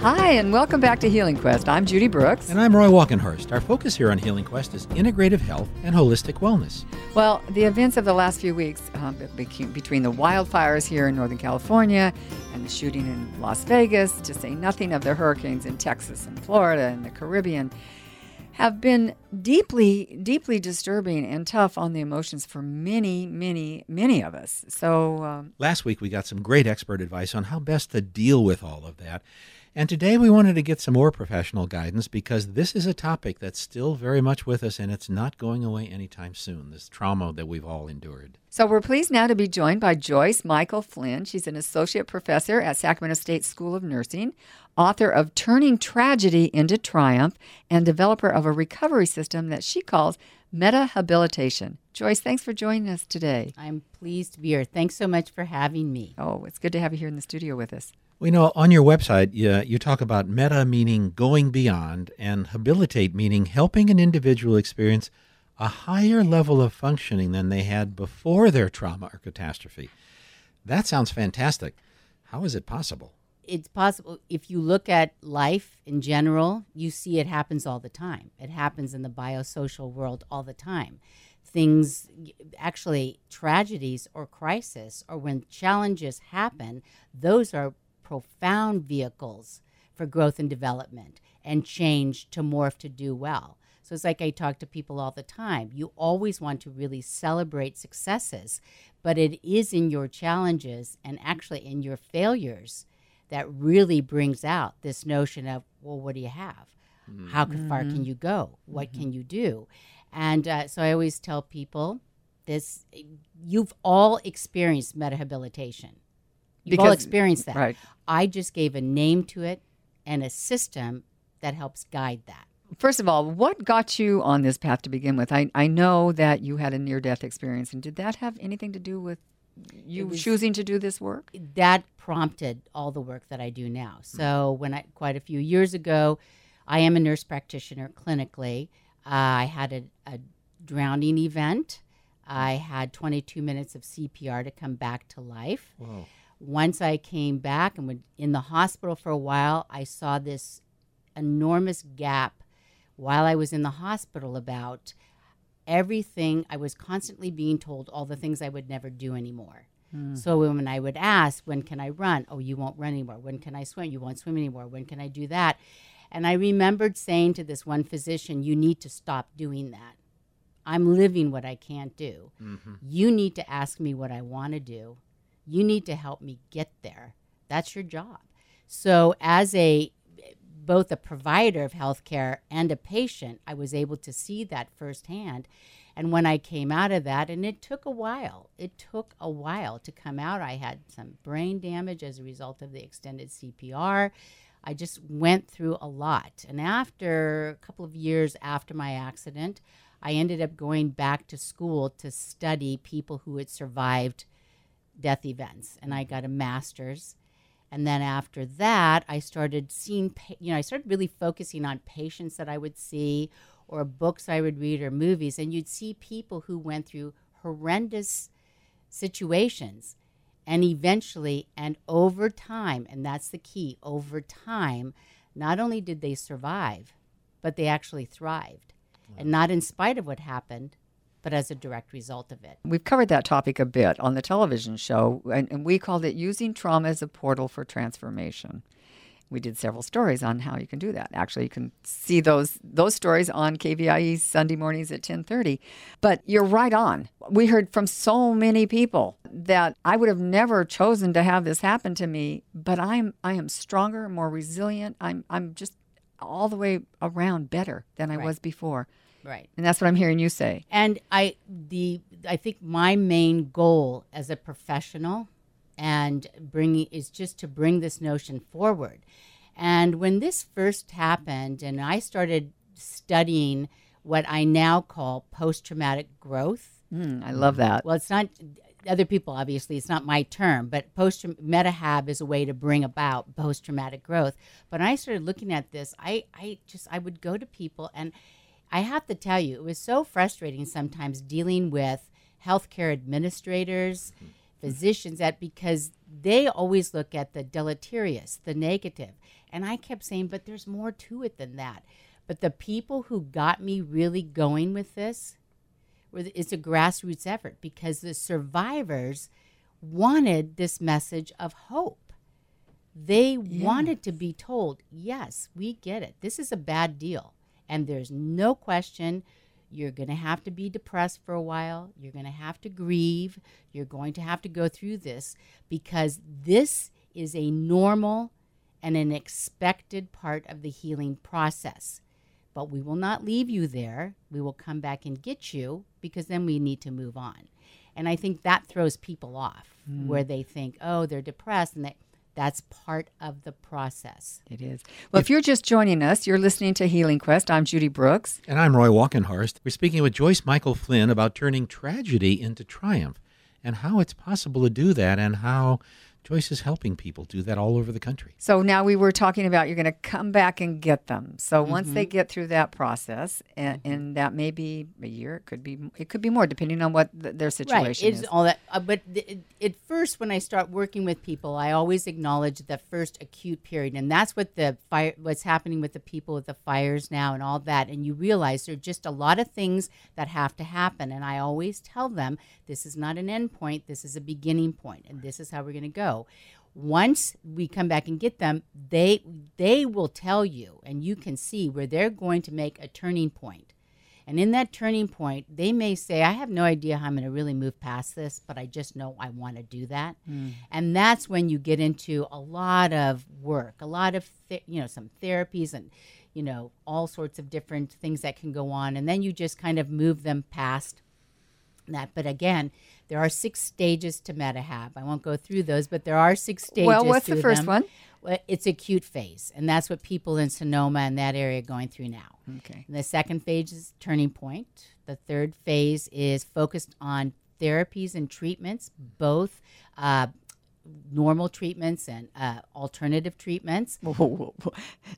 Hi, and welcome back to Healing Quest. I'm Judy Brooks. And I'm Roy Walkenhorst. Our focus here on Healing Quest is integrative health and holistic wellness. Well, the events of the last few weeks um, between the wildfires here in Northern California and the shooting in Las Vegas, to say nothing of the hurricanes in Texas and Florida and the Caribbean, have been deeply, deeply disturbing and tough on the emotions for many, many, many of us. So, um, last week we got some great expert advice on how best to deal with all of that. And today we wanted to get some more professional guidance because this is a topic that's still very much with us and it's not going away anytime soon, this trauma that we've all endured. So we're pleased now to be joined by Joyce Mikhail-Flynn. She's an associate professor at Sacramento State School of Nursing, author of Turning Tragedy into Triumph, and developer of a recovery system that she calls Metahabilitation. Joyce, thanks for joining us today. I'm pleased to be here. Thanks so much for having me. Oh, it's good to have you here in the studio with us. We know on your website, you, you talk about meta meaning going beyond and habilitate meaning helping an individual experience a higher level of functioning than they had before their trauma or catastrophe. That sounds fantastic. How is it possible? It's possible. If you look at life in general, you see it happens all the time. It happens in the biosocial world all the time. Things, actually, tragedies or crisis, or when challenges happen, those are profound vehicles for growth and development and change to morph to do well. So it's like I talk to people all the time. You always want to really celebrate successes, but it is in your challenges and actually in your failures that really brings out this notion of, well, what do you have? Mm-hmm. How far can you go? What mm-hmm. can you do? And uh, so I always tell people this you've all experienced metahabilitation. You've because, all experienced that. Right. I just gave a name to it and a system that helps guide that. First of all, what got you on this path to begin with? I, I know that you had a near death experience, and did that have anything to do with you was, choosing to do this work? That prompted all the work that I do now. So, when I quite a few years ago, I am a nurse practitioner clinically. Uh, I had a, a drowning event. I had 22 minutes of CPR to come back to life. Whoa. Once I came back and was in the hospital for a while, I saw this enormous gap while I was in the hospital about everything. I was constantly being told all the things I would never do anymore. Mm. So when I would ask, when can I run? Oh, you won't run anymore. When can I swim? You won't swim anymore. When can I do that? And I remembered saying to this one physician, You need to stop doing that. I'm living what I can't do. Mm-hmm. You need to ask me what I want to do. You need to help me get there. That's your job. So, as a both a provider of healthcare and a patient, I was able to see that firsthand. And when I came out of that, and it took a while, it took a while to come out. I had some brain damage as a result of the extended CPR. I just went through a lot. And after a couple of years after my accident, I ended up going back to school to study people who had survived death events, and I got a master's. And then after that, I started seeing, you know, I started really focusing on patients that I would see, or books I would read, or movies. And you'd see people who went through horrendous situations. And eventually, and over time, and that's the key, over time, not only did they survive, but they actually thrived. Wow. And not in spite of what happened, but as a direct result of it. We've covered that topic a bit on the television show, and, and, we called it Using Trauma as a Portal for Transformation. We did several stories on how you can do that. Actually, you can see those those stories on KVIE Sunday mornings at 10:30. But you're right on. We heard from so many people that I would have never chosen to have this happen to me, but I'm I am stronger, more resilient. I'm I'm just all the way around better than I right. was before. Right. And that's what I'm hearing you say. And I the I think my main goal as a professional and bringing is just to bring this notion forward. And when this first happened and I started studying what I now call post traumatic growth. Mm, I love that. Well, it's not other people obviously it's not my term but post metahab is a way to bring about post traumatic growth but when i started looking at this i i just i would go to people and I have to tell you, it was so frustrating sometimes dealing with healthcare administrators, mm-hmm. physicians, that because they always look at the deleterious, the negative. And I kept saying, but there's more to it than that. But the people who got me really going with this, it's a grassroots effort because the survivors wanted this message of hope. They Yeah. wanted to be told, yes, we get it. This is a bad deal. And there's no question you're going to have to be depressed for a while. You're going to have to grieve. You're going to have to go through this because this is a normal and an expected part of the healing process. But we will not leave you there. We will come back and get you because then we need to move on. And I think that throws people off where mm. they think, oh, they're depressed and that that's part of the process. It is. Well, if you're just joining us, you're listening to Healing Quest. I'm Judy Brooks. And I'm Roy Walkenhorst. We're speaking with Joyce Mikhail-Flynn about turning tragedy into triumph and how it's possible to do that and how Joyce is helping people do that all over the country. So now we were talking about you're going to come back and get them. So once they get through that process, and, and that may be a year, it could be it could be more, depending on what th- their situation Right. It's is. all that. Uh, but th- it, at first, when I start working with people, I always acknowledge the first acute period, and that's what the fire, what's happening with the people with the fires now, and all that. And you realize there are just a lot of things that have to happen. And I always tell them this is not an end point. This is a beginning point, and this is how we're going to go. Once we come back and get them, they they will tell you, and you can see where they're going to make a turning point. And in that turning point, they may say, I have no idea how I'm going to really move past this, but I just know I want to do that. Mm. And that's when you get into a lot of work, a lot of, th- you know, some therapies and, you know, all sorts of different things that can go on. And then you just kind of move them past that. But again, there are six stages to MetaHab. I won't go through those, but there are six stages. well, what's the first them. one? Well, it's acute phase, and that's what people in Sonoma and that area are going through now. Okay. And the second phase is turning point. The third phase is focused on therapies and treatments, both uh, normal treatments and uh, alternative treatments. Whoa, whoa, whoa.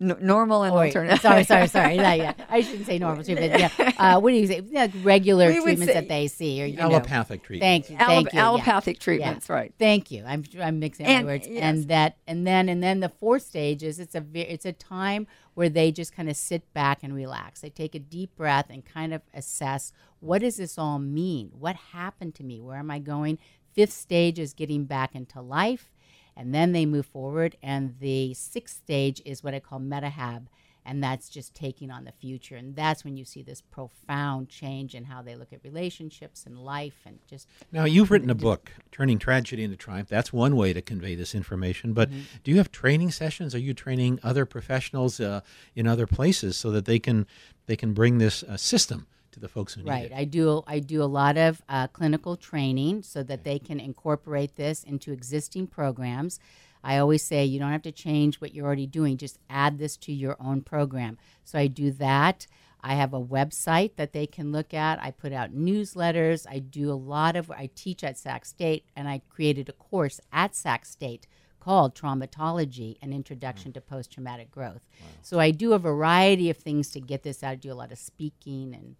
N- normal and alternative. sorry, sorry, sorry. Yeah, yeah. I shouldn't say normal treatment. Yeah. Uh, what do you say? Like regular We treatments say that they see, or you know. Allopathic treatment. Thank you. Allop- Thank you. yeah. allopathic treatments, right? Thank you. I'm I'm mixing And- my words. yes. And that and then and then the fourth stage is it's a it's a time where they just kind of sit back and relax. They take a deep breath and kind of assess what does this all mean? What happened to me? Where am I going? Fifth stage is getting back into life, and then they move forward. And the sixth stage is what I call metahab. And that's just taking on the future. And that's when you see this profound change in how they look at relationships and life and just Now, you've written a book, Turning Tragedy into Triumph. That's one way to convey this information. But do you have training sessions? Are you training other professionals uh, in other places so that they can they can bring this uh, system to the folks who need Right. it? I do. I do a lot of uh, clinical training so that they can incorporate this into existing programs. I always say you don't have to change what you're already doing; just add this to your own program. So I do that. I have a website that they can look at. I put out newsletters. I do a lot of. I teach at Sac State, and I created a course at Sac State called Traumatology: An Introduction to Post Traumatic Growth. So I do a variety of things to get this out. I do a lot of speaking and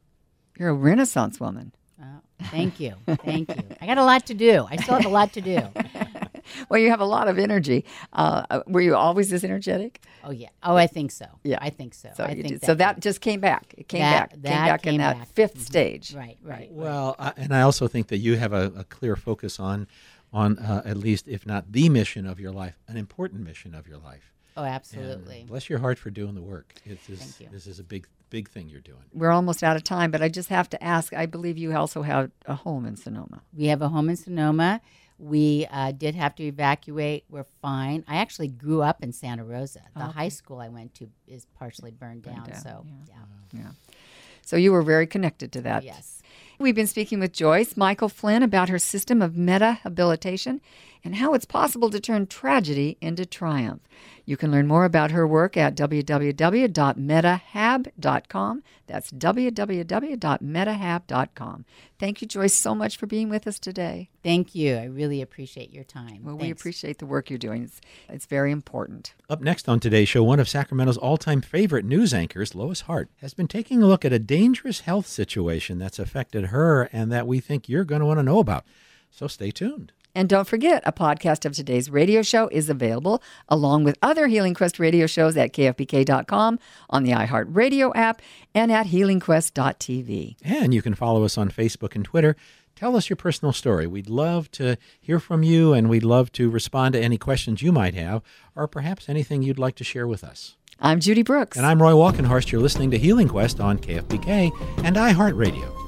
You're a Renaissance woman. Oh, thank you. Thank you. I got a lot to do. I still have a lot to do. Well, you have a lot of energy. Uh, were you always this energetic? Oh yeah. Oh, I think so. Yeah. I think so. So I think did. so that just came back. It came That- back. Came that back in that back. 5th stage. right, right. Well, I, and I also think that you have a, a clear focus on on uh, at least, if not the mission of your life, an important mission of your life. Oh, And absolutely. bless your heart for doing the work. It is, Thank you. This is a big big thing you're doing. We're almost out of time, but I just have to ask. I believe you also have a home in Sonoma. We have a home in Sonoma. We uh, did have to evacuate. We're fine. I actually grew up in Santa Rosa. The high school I went to is partially burned, down, down, So, yeah. yeah. Yeah. So you were very connected to that. Yes. We've been speaking with Joyce Mikhail-Flynn about her system of metahabilitation and how it's possible to turn tragedy into triumph. You can learn more about her work at www.metahab.com. That's www.metahab.com. Thank you, Joyce, so much for being with us today. Thank you. I really appreciate your time. Well, we appreciate the work you're doing. It's, it's very important. Up next on today's show, one of Sacramento's all time favorite news anchors, Lois Hart, has been taking a look at a dangerous health situation that's affected her and that we think you're going to want to know about. So stay tuned. And don't forget, a podcast of today's radio show is available along with other Healing Quest radio shows at kfbk.com, on the iHeartRadio app, and at healingquest.tv. And you can follow us on Facebook and Twitter. Tell us your personal story. We'd love to hear from you, and we'd love to respond to any questions you might have, or perhaps anything you'd like to share with us. I'm Judy Brooks. And I'm Roy Walkenhorst. You're listening to Healing Quest on KFBK and iHeartRadio.